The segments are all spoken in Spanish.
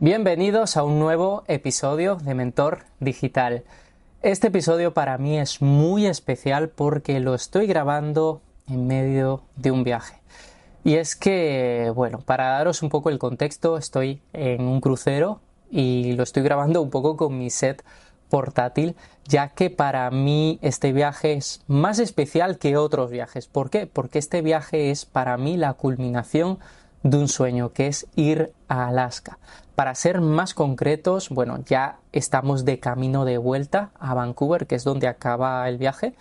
Bienvenidos a un nuevo episodio de Mentor Digital. Este episodio para mí es muy especial porque lo estoy grabando en medio de un viaje. Y es que, bueno, para daros un poco el contexto, estoy en un crucero y lo estoy grabando un poco con mi set portátil, ya que para mí este viaje es más especial que otros viajes. ¿Por qué? Porque este viaje es para mí la culminación de un sueño, que es ir a Alaska. Para ser más concretos, bueno, ya estamos de camino de vuelta a Vancouver, que es donde acaba el viaje.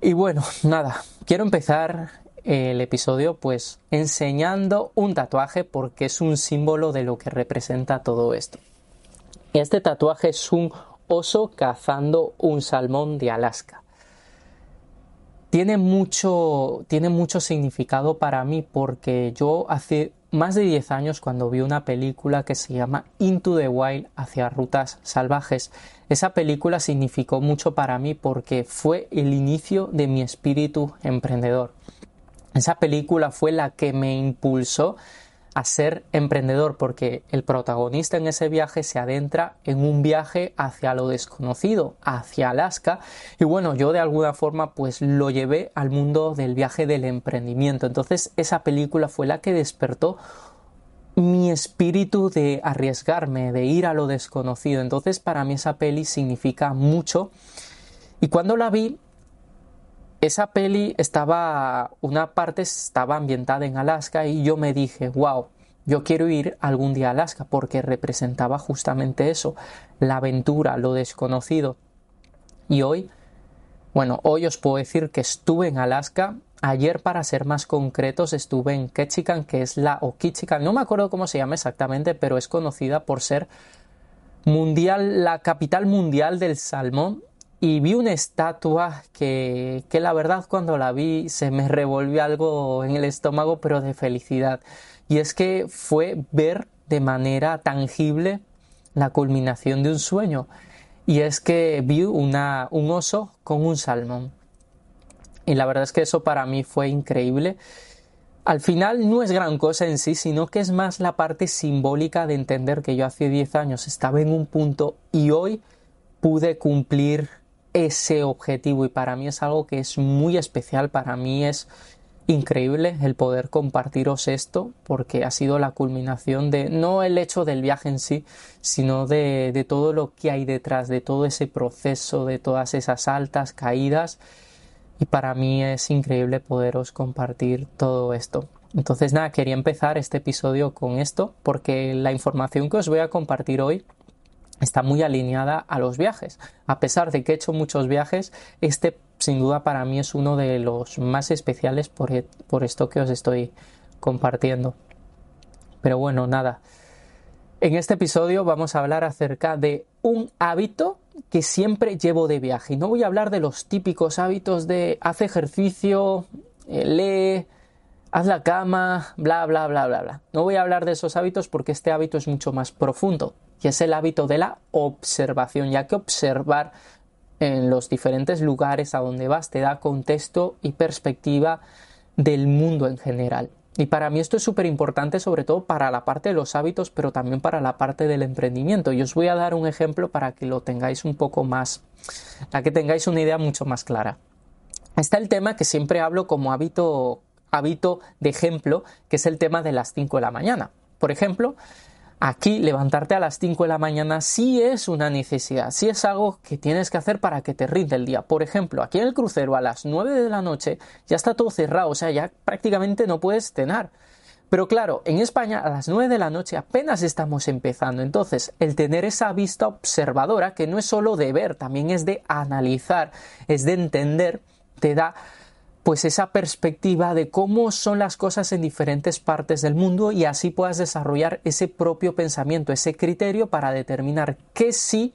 Y bueno, nada, quiero empezar el episodio pues enseñando un tatuaje porque es un símbolo de lo que representa todo esto. Este tatuaje es un oso cazando un salmón de Alaska. Tiene mucho, tiene mucho significado para mí porque yo hace más de 10 años cuando vi una película que se llama Into the Wild hacia rutas salvajes. Esa película significó mucho para mí porque fue el inicio de mi espíritu emprendedor. Esa película fue la que me impulsó a ser emprendedor porque el protagonista en ese viaje se adentra en un viaje hacia lo desconocido, hacia Alaska y bueno, yo de alguna forma pues lo llevé al mundo del viaje del emprendimiento. Entonces esa película fue la que despertó mi espíritu de arriesgarme, de ir a lo desconocido. Entonces para mí esa peli significa mucho y cuando la vi esa peli estaba, una parte estaba ambientada en Alaska y yo me dije, wow, yo quiero ir algún día a Alaska porque representaba justamente eso, la aventura, lo desconocido. Y hoy, bueno, hoy os puedo decir que estuve en Alaska. Ayer, para ser más concretos, estuve en Ketchikan, que es la o no me acuerdo cómo se llama exactamente, pero es conocida por ser mundial, la capital mundial del salmón y vi una estatua que, que la verdad cuando la vi se me revolvió algo en el estómago pero de felicidad. Y es que fue ver de manera tangible la culminación de un sueño. Y es que vi un oso con un salmón. Y la verdad es que eso para mí fue increíble. Al final no es gran cosa en sí, sino que es más la parte simbólica de entender que yo hace 10 años estaba en un punto y hoy pude cumplir ese objetivo y para mí es algo que es muy especial, para mí es increíble el poder compartiros esto porque ha sido la culminación de no el hecho del viaje en sí, sino de, de todo lo que hay detrás, de todo ese proceso, de todas esas altas, caídas y para mí es increíble poderos compartir todo esto. Entonces nada, quería empezar este episodio con esto porque la información que os voy a compartir hoy está muy alineada a los viajes. A pesar de que he hecho muchos viajes, este sin duda para mí es uno de los más especiales por, e, por esto que os estoy compartiendo. Pero bueno, nada. En este episodio vamos a hablar acerca de un hábito que siempre llevo de viaje. Y no voy a hablar de los típicos hábitos de haz ejercicio, eh, lee, haz la cama, bla, bla, bla, bla, bla. No voy a hablar de esos hábitos porque este hábito es mucho más profundo y es el hábito de la observación, ya que observar en los diferentes lugares a donde vas te da contexto y perspectiva del mundo en general. Y para mí esto es súper importante, sobre todo para la parte de los hábitos, pero también para la parte del emprendimiento. Y os voy a dar un ejemplo para que lo tengáis un poco más, para que tengáis una idea mucho más clara. Está el tema que siempre hablo como hábito, hábito de ejemplo, que es el tema de las 5 de la mañana. Por ejemplo, Aquí levantarte a las 5 de la mañana sí es una necesidad, sí es algo que tienes que hacer para que te rinde el día. Por ejemplo, aquí en el crucero a las 9 de la noche ya está todo cerrado, o sea, ya prácticamente no puedes cenar. Pero claro, en España a las 9 de la noche apenas estamos empezando. Entonces, el tener esa vista observadora, que no es solo de ver, también es de analizar, es de entender, te da pues esa perspectiva de cómo son las cosas en diferentes partes del mundo y así puedas desarrollar ese propio pensamiento, ese criterio para determinar qué sí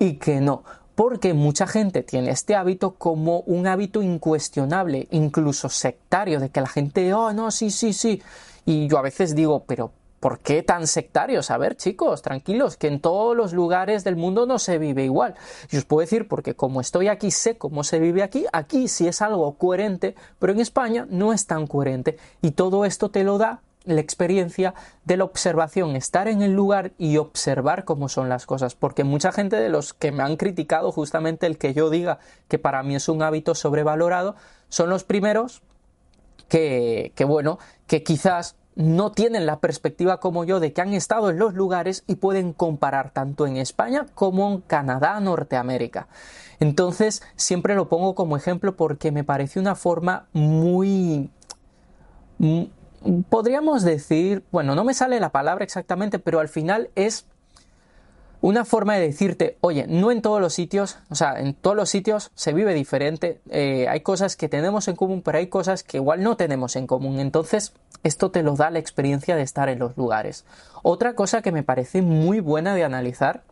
y qué no. Porque mucha gente tiene este hábito como un hábito incuestionable, incluso sectario, de que la gente, oh, no, sí, sí, sí. Y yo a veces digo, pero ¿Por qué tan sectarios? A ver, chicos, tranquilos, que en todos los lugares del mundo no se vive igual. Y os puedo decir, porque como estoy aquí, sé cómo se vive aquí, aquí sí es algo coherente, pero en España no es tan coherente. Y todo esto te lo da la experiencia de la observación, estar en el lugar y observar cómo son las cosas, porque mucha gente de los que me han criticado justamente el que yo diga que para mí es un hábito sobrevalorado, son los primeros que, que bueno, que quizás no tienen la perspectiva como yo de que han estado en los lugares y pueden comparar tanto en España como en Canadá, Norteamérica. Entonces, siempre lo pongo como ejemplo porque me parece una forma muy... Podríamos decir, bueno, no me sale la palabra exactamente, pero al final es una forma de decirte, oye, no en todos los sitios, o sea, en todos los sitios se vive diferente, eh, hay cosas que tenemos en común, pero hay cosas que igual no tenemos en común. Entonces, esto te lo da la experiencia de estar en los lugares. Otra cosa que me parece muy buena de analizar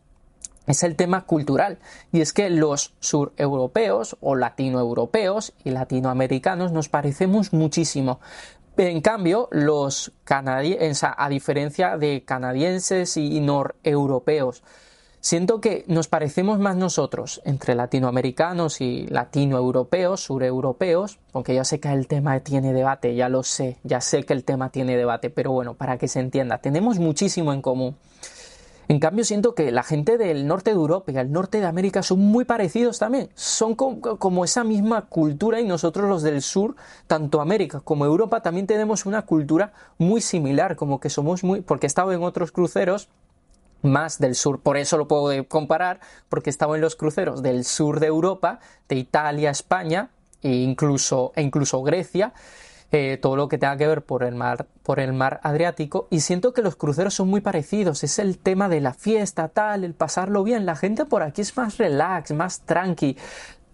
es el tema cultural. Y es que los sureuropeos o latinoeuropeos y latinoamericanos nos parecemos muchísimo. En cambio, los canadienses, a diferencia de canadienses y noreuropeos, siento que nos parecemos más nosotros entre latinoamericanos y latinoeuropeos, sureuropeos, aunque ya sé que el tema tiene debate, ya lo sé, ya sé que el tema tiene debate, pero bueno, para que se entienda, tenemos muchísimo en común. En cambio, siento que la gente del norte de Europa y el norte de América son muy parecidos también. Son como esa misma cultura y nosotros los del sur, tanto América como Europa, también tenemos una cultura muy similar, como que somos muy... porque he estado en otros cruceros más del sur, por eso lo puedo comparar, porque he estado en los cruceros del sur de Europa, de Italia, España e incluso, e incluso Grecia, eh, todo lo que tenga que ver por el mar por el mar Adriático y siento que los cruceros son muy parecidos es el tema de la fiesta tal el pasarlo bien la gente por aquí es más relax más tranqui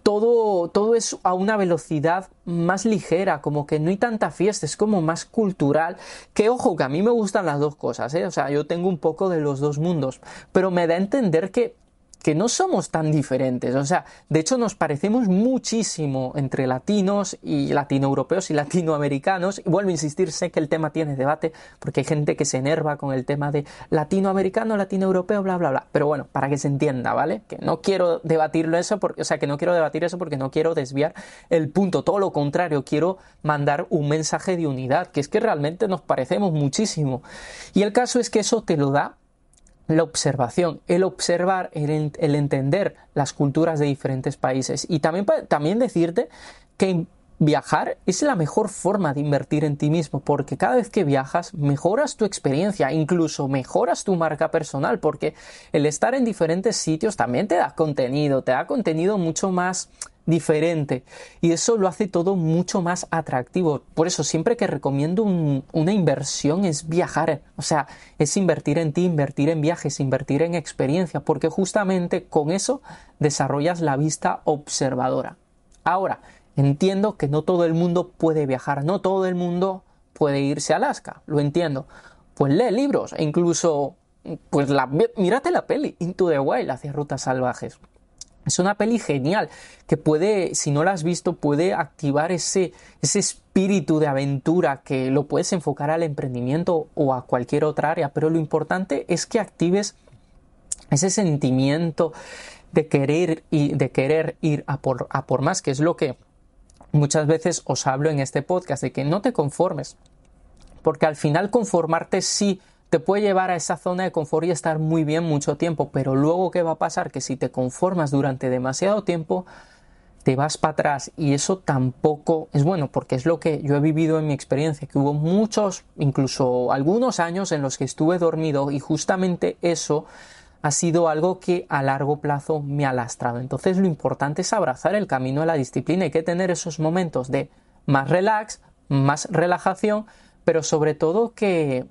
todo, todo es a una velocidad más ligera, como que no hay tanta fiesta, es como más cultural. Que ojo, que a mí me gustan las dos cosas, ¿eh? o sea, yo tengo un poco de los dos mundos, pero me da a entender que que no somos tan diferentes. O sea, de hecho nos parecemos muchísimo entre latinos y latinoeuropeos y latinoamericanos. Y vuelvo a insistir, sé que el tema tiene debate porque hay gente que se enerva con el tema de latinoamericano, latinoeuropeo, bla, bla, bla. Pero bueno, para que se entienda, ¿vale? Que no quiero debatirlo eso, porque, o sea, que no quiero debatir eso porque no quiero desviar el punto. Todo lo contrario, quiero mandar un mensaje de unidad, que es que realmente nos parecemos muchísimo. Y el caso es que eso te lo da la observación, el observar, el, entender las culturas de diferentes países. Y también, también decirte que viajar es la mejor forma de invertir en ti mismo, porque cada vez que viajas mejoras tu experiencia, incluso mejoras tu marca personal, porque el estar en diferentes sitios también te da contenido, te da contenido mucho más diferente y eso lo hace todo mucho más atractivo. Por eso siempre que recomiendo una inversión es viajar, o sea, es invertir en ti, invertir en viajes, invertir en experiencia, porque justamente con eso desarrollas la vista observadora. Ahora, entiendo que no todo el mundo puede viajar, no todo el mundo puede irse a Alaska, lo entiendo. Pues lee libros e incluso pues la, mírate la peli Into the Wild hacia rutas salvajes. Es una peli genial que puede, si no la has visto, puede activar ese, ese espíritu de aventura que lo puedes enfocar al emprendimiento o a cualquier otra área, pero lo importante es que actives ese sentimiento de querer y de querer ir a por, a por más, que es lo que muchas veces os hablo en este podcast, de que no te conformes, porque al final conformarte sí te puede llevar a esa zona de confort y estar muy bien mucho tiempo, pero luego ¿qué va a pasar? Que si te conformas durante demasiado tiempo, te vas para atrás y eso tampoco es bueno porque es lo que yo he vivido en mi experiencia, que hubo muchos, incluso algunos años en los que estuve dormido y justamente eso ha sido algo que a largo plazo me ha lastrado. Entonces lo importante es abrazar el camino de la disciplina, hay que tener esos momentos de más relax, más relajación, pero sobre todo que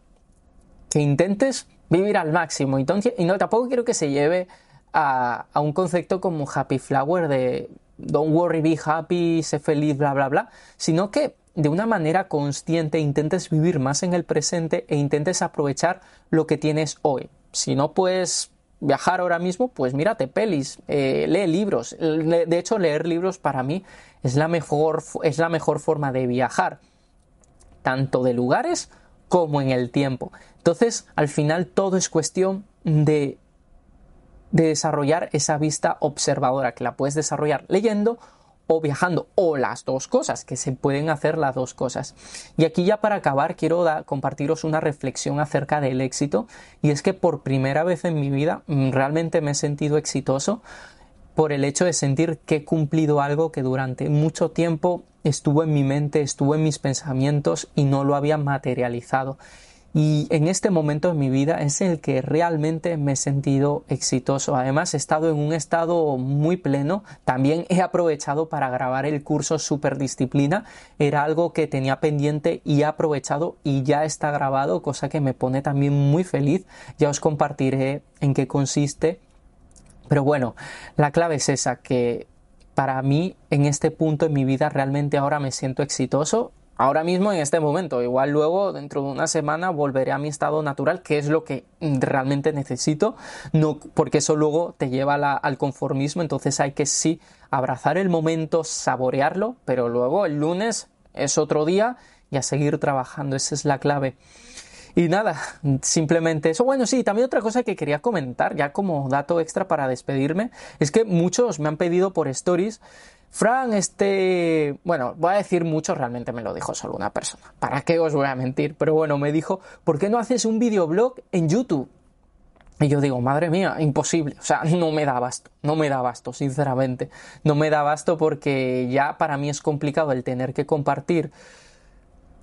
que intentes vivir al máximo. Y, y no, tampoco quiero que se lleve a, un concepto como happy flower de don't worry, be happy, sé feliz, bla, bla, bla, sino que de una manera consciente intentes vivir más en el presente e intentes aprovechar lo que tienes hoy. Si no puedes viajar ahora mismo, pues mírate pelis, eh, lee libros. De hecho, leer libros para mí es la mejor, es la mejor forma de viajar, tanto de lugares como en el tiempo. Entonces, al final todo es cuestión de, de desarrollar esa vista observadora, que la puedes desarrollar leyendo o viajando o las dos cosas, que se pueden hacer las dos cosas. Y aquí ya para acabar quiero compartiros una reflexión acerca del éxito y es que por primera vez en mi vida mm, realmente me he sentido exitoso por el hecho de sentir que he cumplido algo que durante mucho tiempo estuvo en mi mente, estuvo en mis pensamientos y no lo había materializado. Y en este momento de mi vida es el que realmente me he sentido exitoso. Además, he estado en un estado muy pleno. También he aprovechado para grabar el curso Superdisciplina. Era algo que tenía pendiente y he aprovechado y ya está grabado, cosa que me pone también muy feliz. Ya os compartiré en qué consiste. Pero bueno, la clave es esa, que para mí en este punto en mi vida realmente ahora me siento exitoso ahora mismo en este momento. Igual luego, dentro de una semana, volveré a mi estado natural, que es lo que realmente necesito, no, porque eso luego te lleva al conformismo, entonces hay que sí abrazar el momento, saborearlo, pero luego el lunes es otro día y a seguir trabajando, esa es la clave. Y nada, simplemente eso. Bueno, sí, también otra cosa que quería comentar, ya como dato extra para despedirme, es que muchos me han pedido por stories Fran, este, bueno, voy a decir mucho, realmente me lo dijo solo una persona. ¿Para qué os voy a mentir? Pero bueno, me dijo, ¿por qué no haces un videoblog en YouTube? Y yo digo, madre mía, imposible. O sea, no me da basto, no me da basto, sinceramente. No me da basto porque ya para mí es complicado el tener que compartir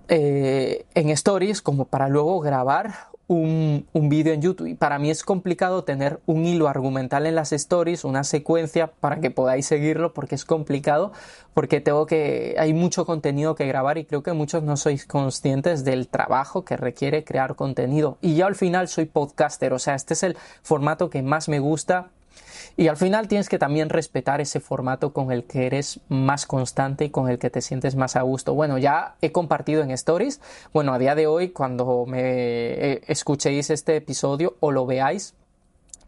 eh, en stories como para luego grabar un, vídeo en YouTube. Y para mí es complicado tener un hilo argumental en las stories, una secuencia para que podáis seguirlo, porque es complicado, porque tengo que, hay mucho contenido que grabar y creo que muchos no sois conscientes del trabajo que requiere crear contenido. Y yo al final soy podcaster, o sea, este es el formato que más me gusta y al final tienes que también respetar ese formato con el que eres más constante y con el que te sientes más a gusto. Bueno, ya he compartido en stories. Bueno, a día de hoy, cuando me eh, escuchéis este episodio o lo veáis,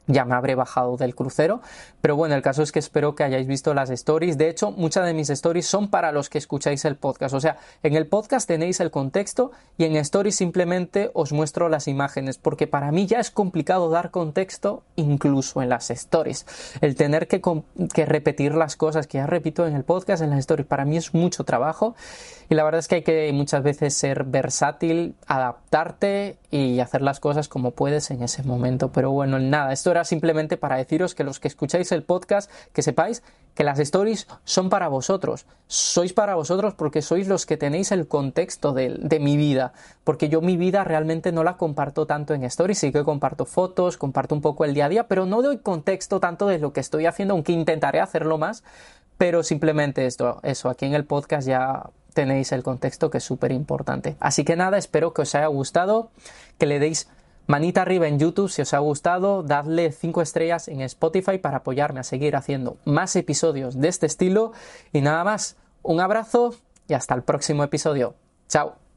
ya me habré bajado del crucero. Pero bueno, el caso es que espero que hayáis visto las stories. De hecho, muchas de mis stories son para los que escucháis el podcast. O sea, en el podcast tenéis el contexto y en stories simplemente os muestro las imágenes, porque para mí ya es complicado dar contexto incluso en las stories. El tener que, repetir las cosas que ya repito en el podcast, en las stories, para mí es mucho trabajo. Y la verdad es que hay que muchas veces ser versátil, adaptarte y hacer las cosas como puedes en ese momento. Pero bueno, nada, era simplemente para deciros que los que escucháis el podcast, que sepáis que las stories son para vosotros. Sois para vosotros porque sois los que tenéis el contexto de, de, mi vida. Porque yo mi vida realmente no la comparto tanto en stories, sí que comparto fotos, comparto un poco el día a día, pero no doy contexto tanto de lo que estoy haciendo, aunque intentaré hacerlo más. Pero simplemente esto, eso, aquí en el podcast ya tenéis el contexto que es súper importante. Así que nada, espero que os haya gustado, que le deis manita arriba en YouTube si os ha gustado, dadle 5 estrellas en Spotify para apoyarme a seguir haciendo más episodios de este estilo. Y nada más, un abrazo y hasta el próximo episodio. Chao.